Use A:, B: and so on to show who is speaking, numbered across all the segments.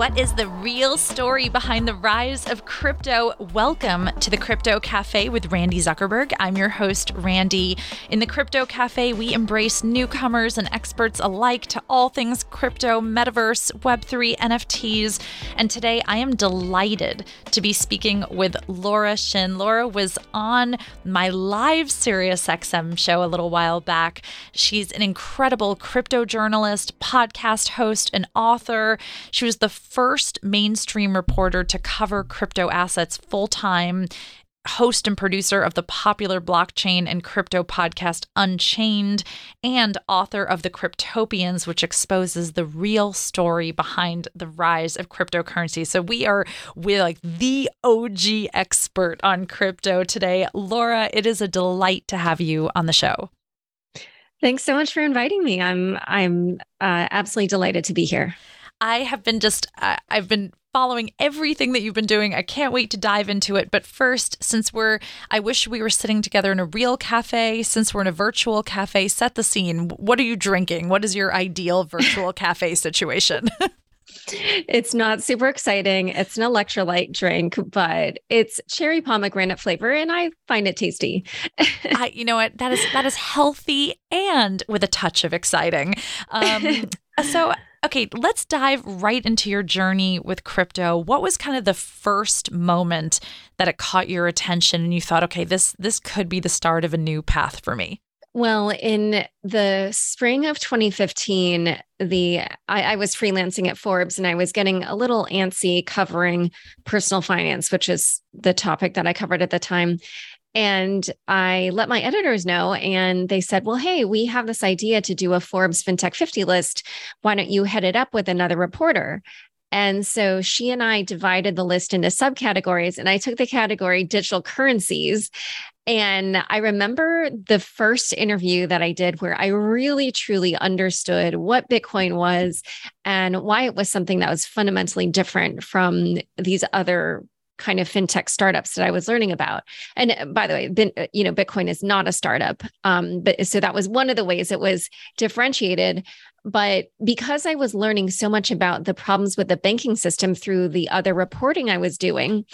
A: what is the real story behind the rise of crypto? Welcome to the Crypto Cafe with Randi Zuckerberg. I'm your host, Randi. In the Crypto Cafe, we embrace newcomers and experts alike to all things crypto, metaverse, Web3, NFTs. And today I am delighted to be speaking with Laura Shin. Laura was on my live SiriusXM show a little while back. She's an incredible crypto journalist, podcast host, and author. She was the first mainstream reporter to cover crypto assets full time host and producer of the popular blockchain and crypto podcast Unchained, and author of The Cryptopians, which exposes the real story behind the rise of cryptocurrency. So we are with like the OG expert on crypto today. Laura, it is a delight to have you on the show.
B: Thanks so much for inviting me. I'm I'm uh, absolutely delighted to be here.
A: I have been just, uh, I've been following everything that you've been doing. I can't wait to dive into it. But first, since we're, I wish we were sitting together in a real cafe. Since we're in a virtual cafe, set the scene. What are you drinking? What is your ideal virtual cafe situation?
B: it's not super exciting. It's an electrolyte drink, but it's cherry pomegranate flavor, and I find it tasty.
A: I, you know what? That is that is healthy and with a touch of exciting. Um, so Okay, let's dive right into your journey with crypto. What was kind of the first moment that it caught your attention and you thought, okay, this this could be the start of a new path for me?
B: Well, in the spring of 2015, the I, I, was freelancing at Forbes and I was getting a little antsy covering personal finance, which is the topic that I covered at the time. And I let my editors know, and they said, Well, hey, we have this idea to do a Forbes FinTech 50 list. Why don't you head it up with another reporter? And so she and I divided the list into subcategories, and I took the category digital currencies. And I remember the first interview that I did where I really truly understood what Bitcoin was and why it was something that was fundamentally different from these other kind of fintech startups that I was learning about. And uh, by the way, uh, you know, Bitcoin is not a startup. Um, but so that was one of the ways it was differentiated. But because I was learning so much about the problems with the banking system through the other reporting I was doing,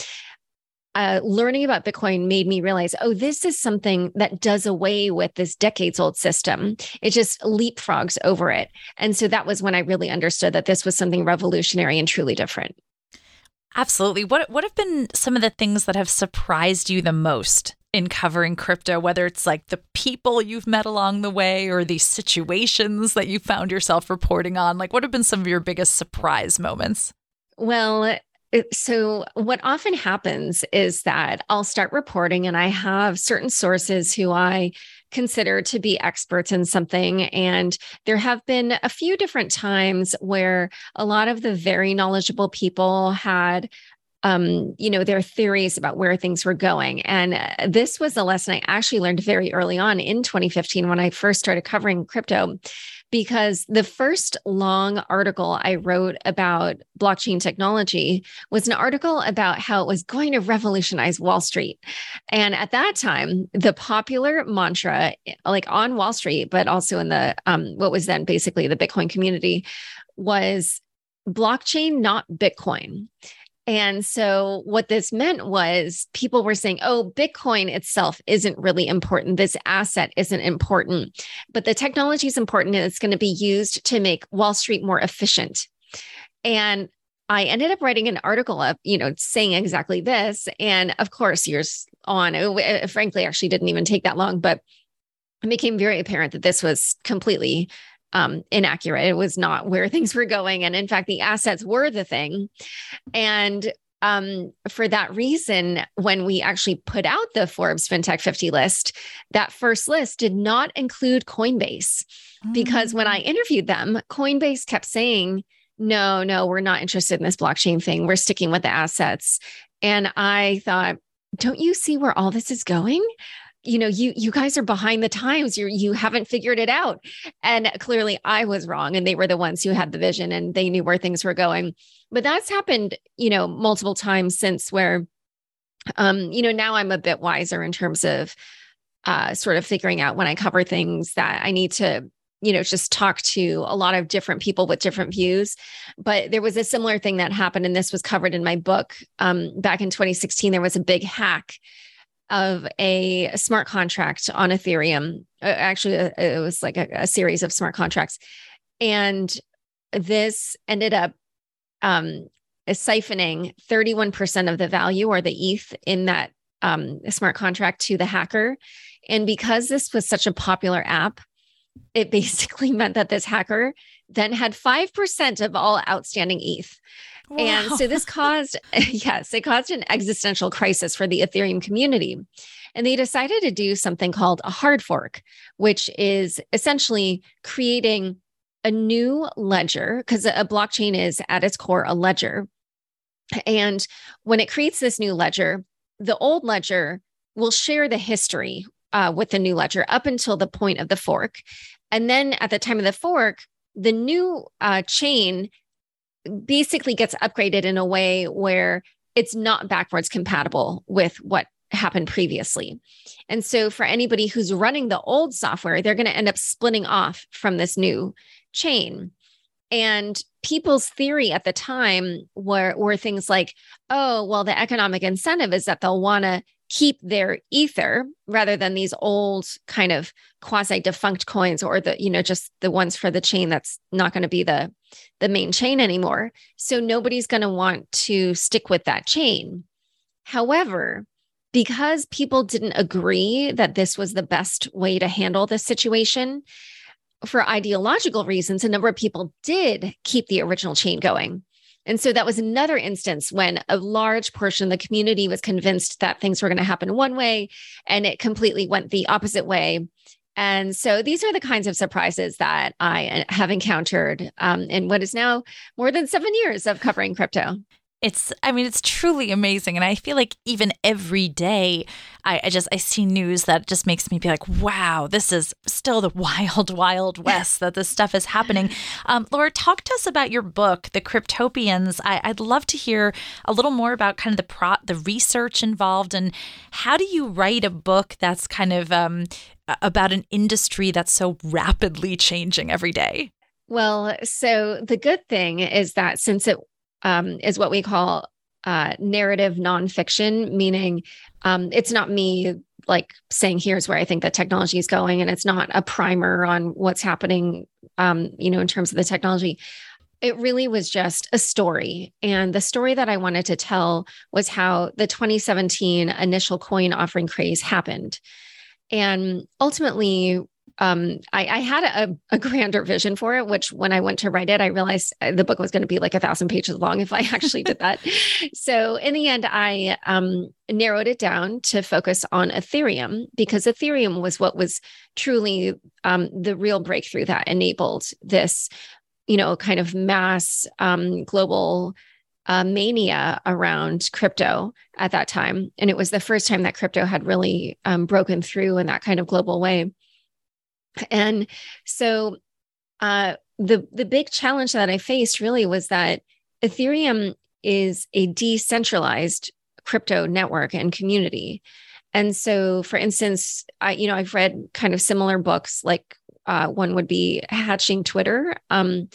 B: uh, learning about Bitcoin made me realize, oh, this is something that does away with this decades old system. It just leapfrogs over it. And so that was when I really understood that this was something revolutionary and truly different.
A: Absolutely. What what have been some of the things that have surprised you the most in covering crypto, whether it's like the people you've met along the way or the situations that you found yourself reporting on? Like what have been some of your biggest surprise moments?
B: Well, so what often happens is that I'll start reporting and I have certain sources who I consider to be experts in something. And there have been a few different times where a lot of the very knowledgeable people had um, you know, their theories about where things were going. And uh, this was a lesson I actually learned very early on in 2015 when I first started covering crypto because the first long article I wrote about blockchain technology was an article about how it was going to revolutionize Wall Street. And at that time, the popular mantra, like on Wall Street, but also in the um, what was then basically the Bitcoin community, was blockchain, not Bitcoin. And so, what this meant was people were saying, oh, Bitcoin itself isn't really important. This asset isn't important, but the technology is important and it's going to be used to make Wall Street more efficient. And I ended up writing an article of, you know, saying exactly this. And of course, years on, uh, it, uh, frankly, actually didn't even take that long, but it became very apparent that this was completely um, inaccurate. It was not where things were going. And in fact, the assets were the thing. And um, for that reason, when we actually put out the Forbes FinTech 50 list, that first list did not include Coinbase mm-hmm. because when I mm. interviewed them, Coinbase kept saying, no, no, we're not interested in this blockchain thing. We're sticking with the assets. And I thought, don't you see where all this is going? You know you you guys are behind the times you you haven't figured it out and clearly i was wrong and they were the ones who had the vision and they knew where things were going but that's happened you know multiple times since where um you know now i'm a bit wiser in terms of uh sort of figuring out when i cover things that i need to you know, just talk to a lot of different people with different views. But there was a similar thing that happened, and this was covered in my book um, back in 2016. There was a big hack of a smart contract on Ethereum. Uh, actually, uh, it was like a, a, series of smart contracts. And this ended up um, siphoning 31% of the value or the ETH in that um, smart contract to the hacker. And because this was such a popular app, it basically meant that this hacker then had 5% of all outstanding ETH. Wow. And so this caused, yes, it caused an existential crisis for the Ethereum community. And they decided to do something called a hard fork, which is essentially creating a new ledger, because a blockchain is at its core a ledger. And when it creates this new ledger, the old ledger will share the history uh, with the new ledger up until the point of the fork. And then at the time of the fork, the new uh, chain basically gets upgraded in a way where it's not backwards compatible with what happened previously. And so for anybody who's running the old software, they're going to end up splitting off from this new chain. And people's theory at the time were, were things like, oh, well, the economic incentive is that they'll want to keep their ether rather than these old kind of quasi defunct coins or the you know just the ones for the chain that's not going to be the the main chain anymore. So nobody's going to want to stick with that chain. However because people didn't agree that this was the best way to handle this situation for ideological reasons a number of people did keep the original chain going and so that was another instance when a large portion of the community was convinced that things were going to happen one way and it completely went the opposite way. And so these are the kinds of surprises that I have encountered um, in what is now more than seven years of covering crypto
A: it's i mean it's truly amazing. And i feel like even every day I, I, just i see news that just makes me be like wow this is still the wild wild west that this stuff is happening. Um, laura talk to us about your book the cryptopians. I, would love to hear a little more about kind of the pro the research involved and how do you write a book that's kind of um, about an industry that's so rapidly changing every day?
B: Well, so the good thing is that since it um, is what we call uh, narrative nonfiction, meaning um, it's not me like saying here's where I think that technology is going, and it's not a primer on what's happening, um, you know, in terms of the technology. It really was just a story. And the story that I wanted to tell was how the 2017 initial coin offering craze happened. And ultimately, um, I, I, had a, a, grander vision for it, which when I went to write it, I realized uh, the book was going to be like a thousand pages long if I actually did that. so in the end, I um, narrowed it down to focus on Ethereum because Ethereum was what was truly um, the real breakthrough that enabled this, you know, kind of mass um, global uh, mania around crypto at that time. And it was the first time that crypto had really um, broken through in that kind of global way. And so uh, the the big challenge that I faced really was that Ethereum is a decentralized crypto network and community. And so, for instance, I you know I've read kind of similar books, like uh, one would be Hatching Twitter um,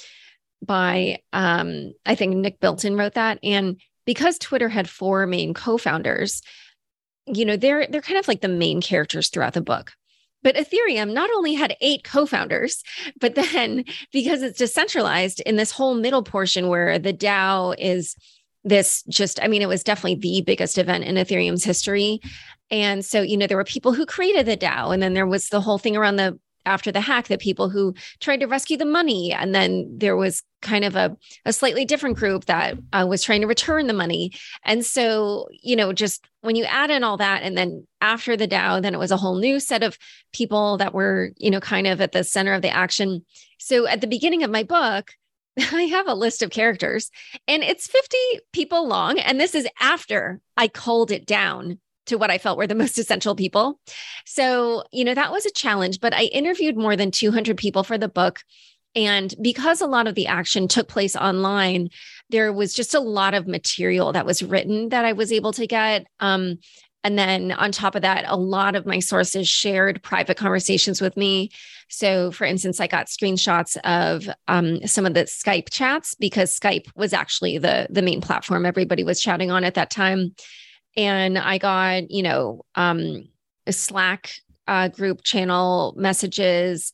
B: by um, I think Nick Bilton wrote that, and because Twitter had four main co-founders, you know they're they're kind of like the main characters throughout the book. But Ethereum not only had eight co founders, but then because it's decentralized in this whole middle portion where the DAO is this just, I mean, it was definitely the biggest event in Ethereum's history. And so, you know, there were people who created the DAO, and then there was the whole thing around the after the hack, the people who tried to rescue the money. And then there was kind of a, a slightly different group that uh, was trying to return the money. And so, you know, just when you add in all that, and then after the DAO, then it was a whole new set of people that were, you know, kind of at the center of the action. So at the beginning of my book, I have a list of characters and it's 50 people long. And this is after I culled it down to what I felt were the most essential people. So, you know, that was a challenge, but I interviewed more than 200 people for the book. And because a lot of the action took place online, there was just a lot of material that was written that I was able to get. Um, And then on top of that, a lot of my sources shared private conversations with me. So, for instance, I got screenshots of um, some of the Skype chats because Skype was actually the the main platform everybody was chatting on at that time. And I got, you know, um, Slack uh, group channel messages,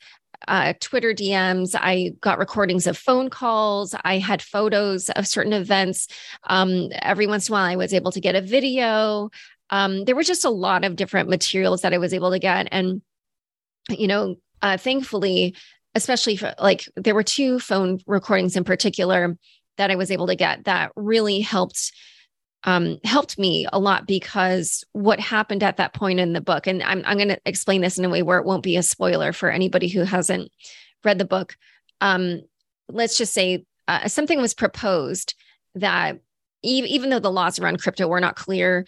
B: uh, Twitter DMs. I got recordings of phone calls. I had photos of certain events. Um, every once in a while, I was able to get a video. Um, there were just a lot of different materials that I was able to get. And, you know, uh, thankfully, especially for like there were two phone recordings in particular that I was able to get that really helped um, helped me a lot because what happened at that point in the book, and I'm, I'm going to explain this in a way where it won't be a spoiler for anybody who hasn't read the book. Um, let's just say uh, something was proposed that e- even though the laws around crypto were not clear,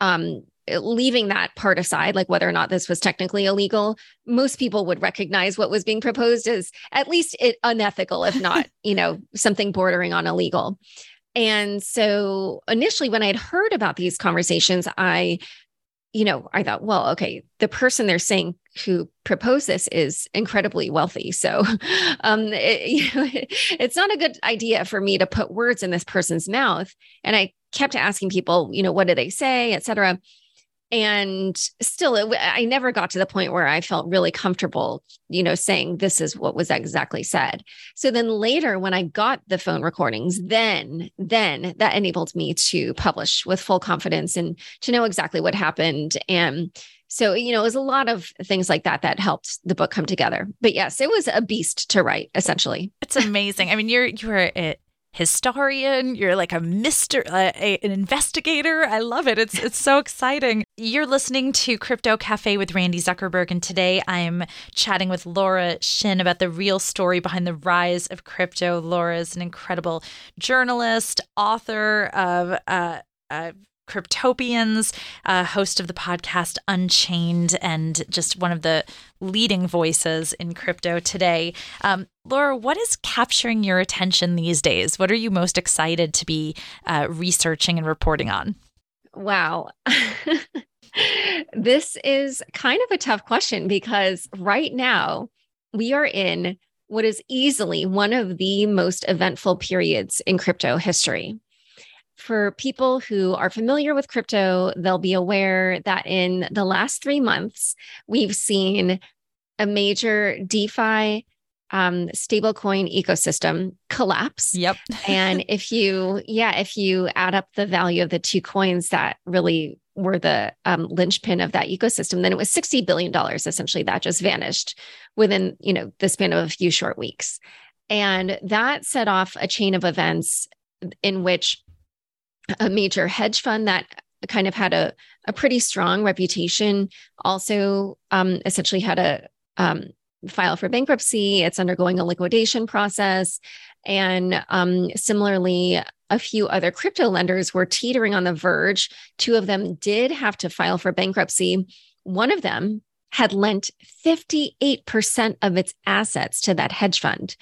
B: um, leaving that part aside, like whether or not this was technically illegal, most people would recognize what was being proposed as at least it unethical, if not, you know, something bordering on illegal. And so initially, when I had heard about these conversations, I, you know, I thought, well, okay, the person they're saying who proposed this is incredibly wealthy. So um, it, you know, it's not a good idea for me to put words in this person's mouth. And I kept asking people, you know, what do they say, et cetera and still it, i never got to the point where i felt really comfortable you know saying this is what was exactly said. So then later when i got the phone recordings then then that enabled me to publish with full confidence and to know exactly what happened. And so you know it was a lot of things like that that helped the book come together. But yes it was a beast to write essentially.
A: It's amazing. I mean you're you're historian you're like a mister uh, a, an investigator. I love it. It's it's so exciting. You're listening to crypto cafe with randi zuckerberg and today i'm chatting with laura shin about the real story behind the rise of crypto. Laura is an incredible journalist author of uh, uh, Cryptopians, uh, host of the podcast Unchained, and just one of the leading voices in crypto today. Um, Laura, what is capturing your attention these days? What are you most excited to be uh, researching and reporting on?
B: Wow. this is kind of a tough question because right now we are in what is easily one of the most eventful periods in crypto history for people who are familiar with crypto, they'll be aware that in the last three months, we've seen a major DeFi um, stablecoin ecosystem collapse.
A: Yep.
B: and if you, yeah, if you add up the value of the two coins that really were the um, linchpin of that ecosystem, then it was $60 billion essentially that just vanished within, you know, the span of a few short weeks. And that set off a chain of events in which a major hedge fund that kind of had a, a pretty strong reputation. Also um, essentially had a um, file for bankruptcy. It's undergoing a liquidation process. And um, similarly a few other crypto lenders were teetering on the verge. Two of them did have to file for bankruptcy. One of them had lent 58% of its assets to that hedge fund.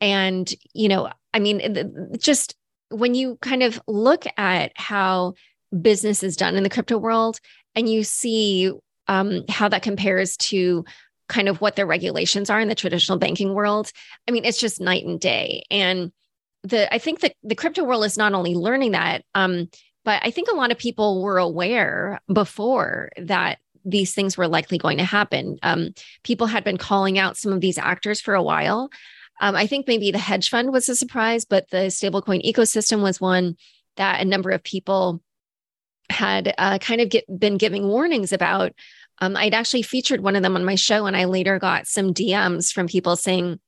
B: And you know i mean just when you kind of look at how business is done in the crypto world and you see um, how that compares to kind of what the regulations are in the traditional banking world, I mean, it's just night and day. And the I think that the crypto world is not only learning that, um, but I think a lot of people were aware before that these things were likely going to happen. Um, people had been calling out some of these actors for a while. Um, I think maybe the hedge fund was a surprise, but the stablecoin ecosystem was one that a number of people had uh, kind of get, been giving warnings about. Um, I'd actually featured one of them on my show, and I later got some DMs from people saying,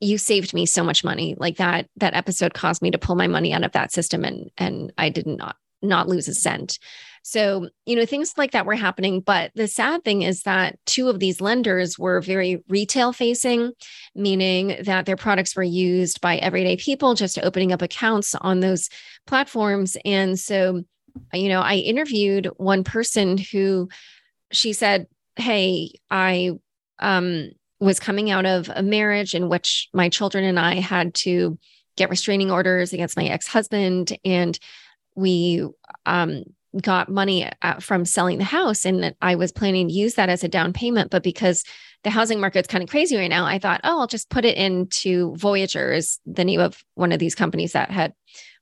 B: "You saved me so much money. Like that that episode caused me to pull my money out of that system, and and I did not not lose a cent." So, you know, things like that were happening. But the sad thing is that two of these lenders were very retail facing, meaning that their products were used by everyday people just opening up accounts on those platforms. And so, you know, I interviewed one person who she said, Hey, I, um, was coming out of a marriage in which my children and I had to get restraining orders against my ex husband. And we um, got money uh, from selling the house and I was planning to use that as a down payment. But because the housing market's kind of crazy right now, I thought, oh, I'll just put it into Voyager, is the name of one of these companies that had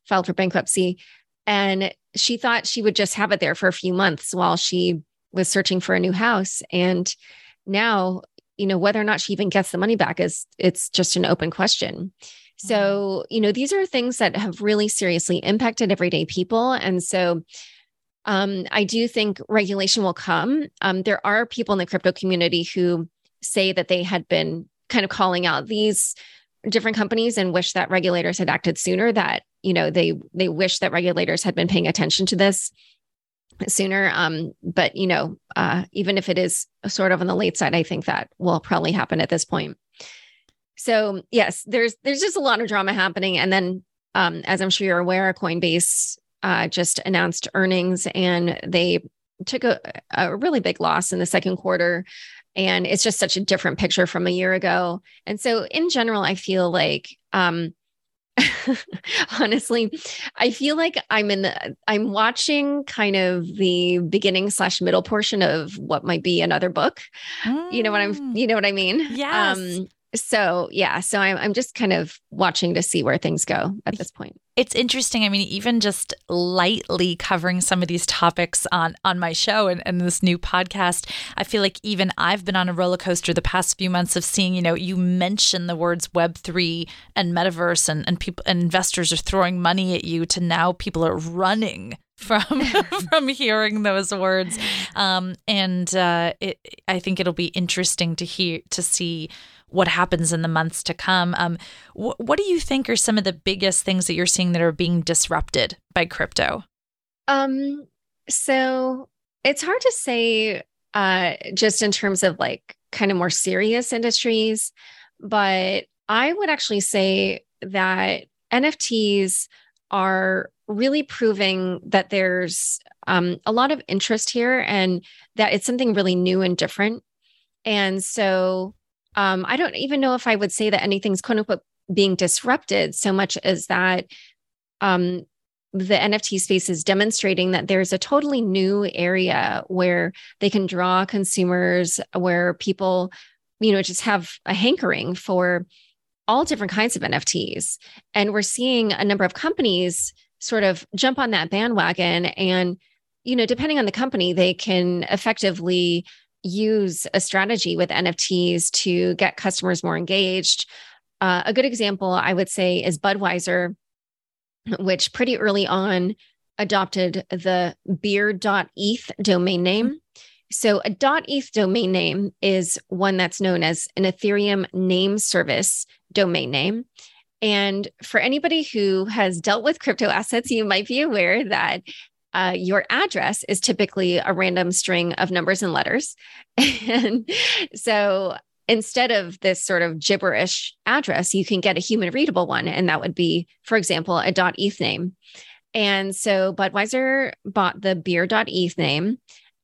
B: filed for bankruptcy. And she thought she would just have it there for a few months while she was searching for a new house. And now, you know, whether or not she even gets the money back is it's just an open question. So, mm-hmm. you know, these are things that have really seriously impacted everyday people. And so um, I do think regulation will come. Um, there are people in the crypto community who say that they had been kind of calling out these different companies and wish that regulators had acted sooner that you know they they wish that regulators had been paying attention to this sooner. Um but you know uh even if it is sort of on the late side i think that will probably happen at this point. So yes there's there's just a lot of drama happening. And then um as i'm sure you're aware coinbase uh just announced earnings and they took a, a really big loss in the second quarter and it's just such a different picture from a year ago and so in general i feel like um honestly i feel like i'm in the i'm watching kind of the beginning slash middle portion of what might be another book mm. you know what i'm mm. you know what i mean
A: yes. um
B: so yeah so I'm, I'm just kind of watching to see where things go at this point.
A: It's interesting. I mean even just lightly covering some of these topics on on my show and, and this new podcast i feel like even i've been on a roller coaster the past few months of seeing you know you mention the words web3 and metaverse and, and people and investors are throwing money at you to now people are running from from hearing those words. Um, and uh, it, i think it'll be interesting to hear to see what happens in the months to come. Um, wh- what do you think are some of the biggest things that you're seeing that are being disrupted by crypto?
B: Um, so it's hard to say uh, just in terms of like kind of more serious industries, but I would actually say that NFTs are really proving that there's um, a lot of interest here and that it's something really new and different. And so um, I don't even know if I would say that anything's quote unquote being disrupted so much as that um, the NFT space is demonstrating that there's a totally new area where they can draw consumers, where people, you know, just have a hankering for all different kinds of NFTs. And we're seeing a number of companies sort of jump on that bandwagon. And, you know, depending on the company, they can effectively use a strategy with NFTs to get customers more engaged. Uh, a good example, I would say, is Budweiser, which pretty early on adopted the beer.eth domain name. So, a .eth domain name is one that's known as an Ethereum name service domain name. And for anybody who has dealt with crypto assets, you might be aware that uh, your address is typically a random string of numbers and letters. and so instead of this sort of gibberish address, you can get a human readable one. And that would be, for example, a .eth name. And so Budweiser bought the beer.eth name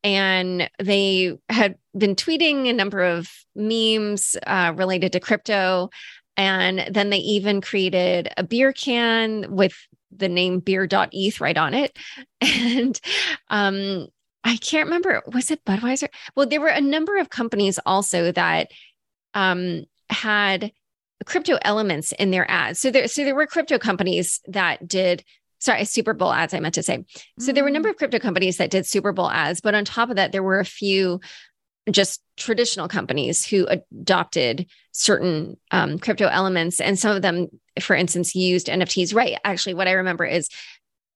B: and they had been tweeting a number of memes uh, related to crypto. And then they even created a beer can with the name beer.eth right on it. And um, I can't remember, was it Budweiser? Well, there were a number of companies also that um, had crypto elements in their ads. So there, so there were crypto companies that did sorry, Super Bowl ads, I meant to say. So there were a number mm. of crypto companies that did Super Bowl ads, but on top of that, there were a few just traditional companies who adopted certain um, crypto elements. And some of them, for instance, used NFTs. Right. Actually, what I remember is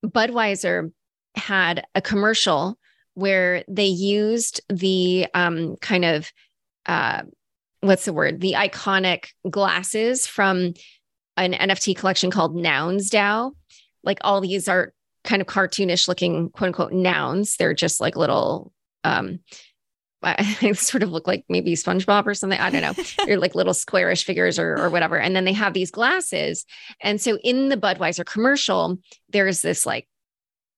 B: Budweiser had a commercial where they used the um, kind of, uh, what's the word? The iconic glasses from an NFT collection called Nouns DAO. Like all these are kind of cartoonish looking, quote unquote, nouns. They're just like little, um, I sort of look like maybe SpongeBob or something. I don't know. They're like little squarish figures or, or whatever. And then they have these glasses. And so in the Budweiser commercial, there's this like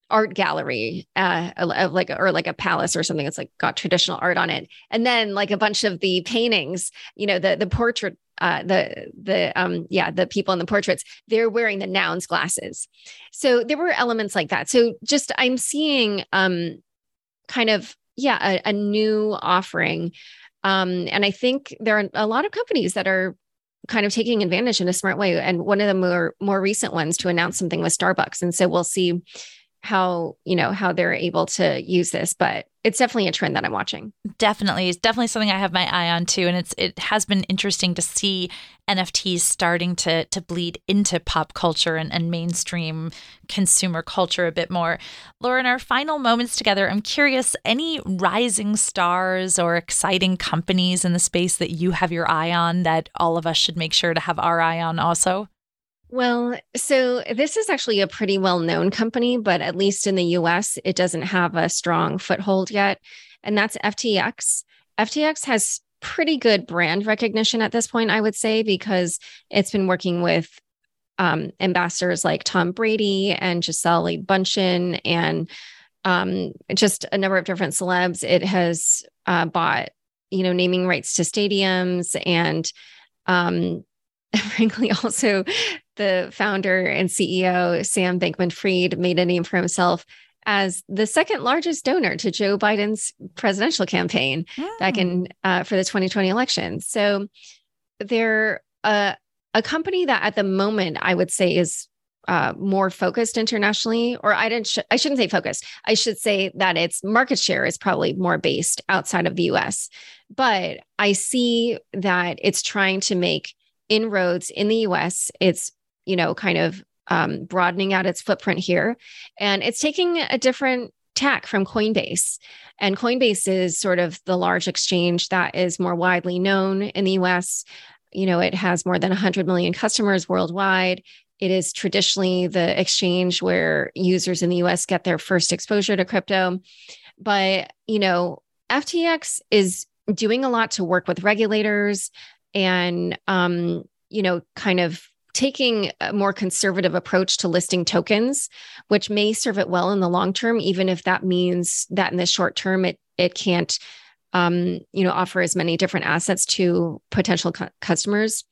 B: art gallery, uh, of like, or like a palace or something that's like got traditional art on it. And then like a bunch of the paintings, you know, the, the portrait uh, the the um yeah the people in the portraits they're wearing the nouns glasses so there were elements like that so just i'm seeing um kind of yeah a, a new offering. Um and i think there are a lot of companies that are kind of taking advantage in a smart way. And one of the more more recent ones to announce something with starbucks. And so we'll see how you know how they're able to use this. But it's definitely a trend that i'm watching.
A: Definitely. It's definitely something i have my eye on too. And it's it has been interesting to see nfts starting to to bleed into pop culture and, and mainstream consumer culture a bit more. Laura in our final moments together i'm curious any rising stars or exciting companies in the space that you have your eye on that all of us should make sure to have our eye on also
B: well, so this is actually a pretty well known company, but at least in the US, it doesn't have a strong foothold yet. And that's FTX. FTX has pretty good brand recognition at this point, I would say, because it's been working with um, ambassadors like Tom Brady and Gisele Bündchen and um, just a number of different celebs. It has uh, bought, you know, naming rights to stadiums and um, frankly also the founder and CEO, Sam Bankman Fried, made a name for himself as the second largest donor to Joe Biden's presidential campaign mm. back in hmm. uh, for the 2020 election. So they're a, a company that at the moment I would say is uh, more focused internationally, or I didn't. Sh- I shouldn't say focused. I should say that its market share is probably more based outside of the U.S. But I see that it's trying to make inroads in the US. It's, you know, kind of um, broadening out its footprint here. And it's taking a different tack from Coinbase. And Coinbase is sort of the large exchange that is more widely known in the US. You know, it has more than 100 million customers worldwide. It is traditionally the exchange where users in the US get their first exposure to crypto. But, you know, FTX is doing a lot to work with regulators and um, you know kind of taking a more conservative approach to listing tokens which may serve it well in the long term even if that means that in the short term it it can't um, you know offer as many different assets to potential cu- customers.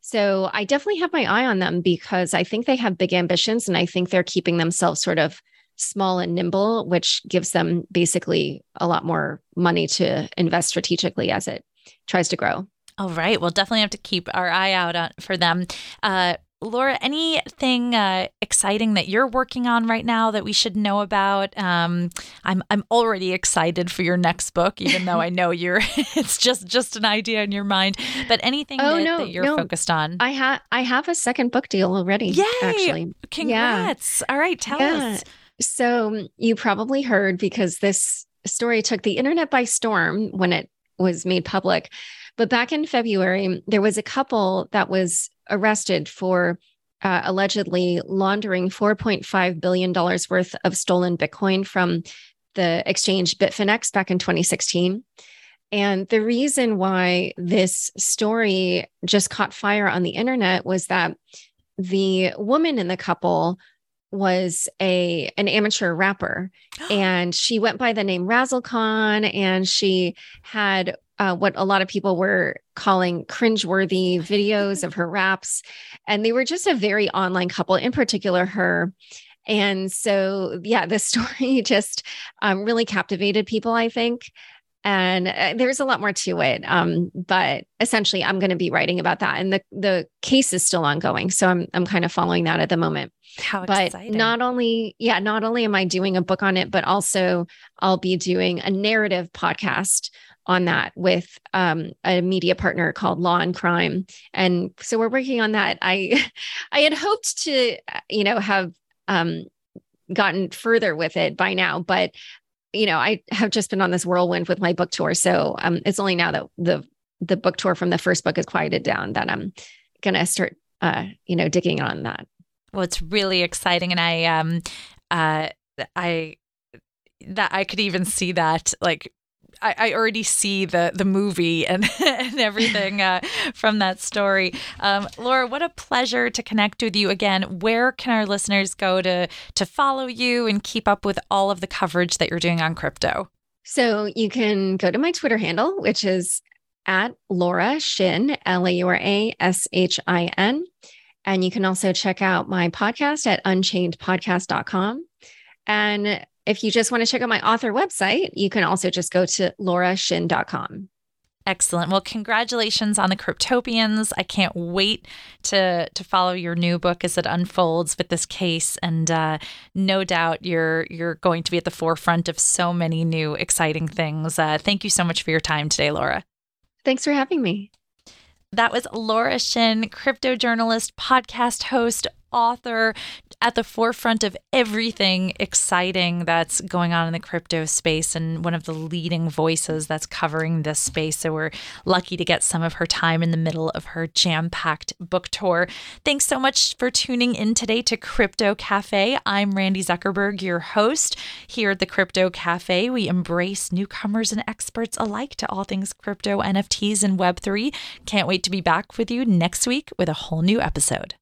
B: So i definitely have my eye on them because i think they have big ambitions and i think they're keeping themselves sort of small and nimble which gives them basically a lot more money to invest strategically as it tries to grow
A: all right. We'll definitely have to keep our eye out on, for them. Uh, Laura, anything uh, exciting that you're working on right now that we should know about? Um, I'm I'm already excited for your next book, even though I know you're it's just just an idea in your mind. But anything oh, that, no, that you're no. focused on?
B: I have I have a second book deal already.
A: Yay! Actually, congrats! Yeah. All right, tell yeah. us.
B: So you probably heard because this story took the internet by storm when it was made public. But back in February, there was a couple that was arrested for uh, allegedly laundering $4.5 billion worth of stolen Bitcoin from the exchange Bitfinex back in 2016. And the reason why this story just caught fire on the internet was that the woman in the couple was a an amateur rapper and she went by the name Razzlekhan and she had uh, what a lot of people were calling cringeworthy videos of her raps. And they were just a very online couple, in particular, her. And so, yeah, the story just um, really captivated people, I think. And uh, there's a lot more to it. Um, but essentially, I'm going to be writing about that. And the, the case is still ongoing. So I'm, I'm kind of following that at the moment.
A: How
B: but
A: exciting.
B: not only, yeah, not only am I doing a book on it, but also I'll be doing a narrative podcast on that with um, a media partner called Law and Crime, and so we're working on that. I I had hoped to you know have um, gotten further with it by now, but you know I have just been on this whirlwind with my book tour, so um, it's only now that the the book tour from the first book is quieted down that I'm gonna start uh, you know digging on that.
A: Well, it's really exciting, and I um uh I that I could even see that like I, I already see the the movie and and everything uh, from that story. Um, Laura, what a pleasure to connect with you again. Where can our listeners go to to follow you and keep up with all of the coverage that you're doing on crypto?
B: So you can go to my Twitter handle, which is at Laura Shin, L A U R A S H I N. And you can also check out my podcast at unchainedpodcast.com. And if you just want to check out my author website, you can also just go to laurashin.com.
A: Excellent. Well, congratulations on the Cryptopians. I can't wait to to follow your new book as it unfolds with this case, and uh, no doubt you're you're going to be at the forefront of so many new exciting things. Uh, thank you so much for your time today, Laura.
B: Thanks for having me.
A: That was Laura Shin, crypto journalist, podcast host, author, at the forefront of everything exciting that's going on in the crypto space and one of the leading voices that's covering this space. So we're lucky to get some of her time in the middle of her jam packed book tour. Thanks so much for tuning in today to Crypto Cafe. I'm Randi Zuckerberg, your host. Here at the Crypto Cafe, we embrace newcomers and experts alike to all things crypto, NFTs, and Web3. Can't wait to be back with you next week with a whole new episode.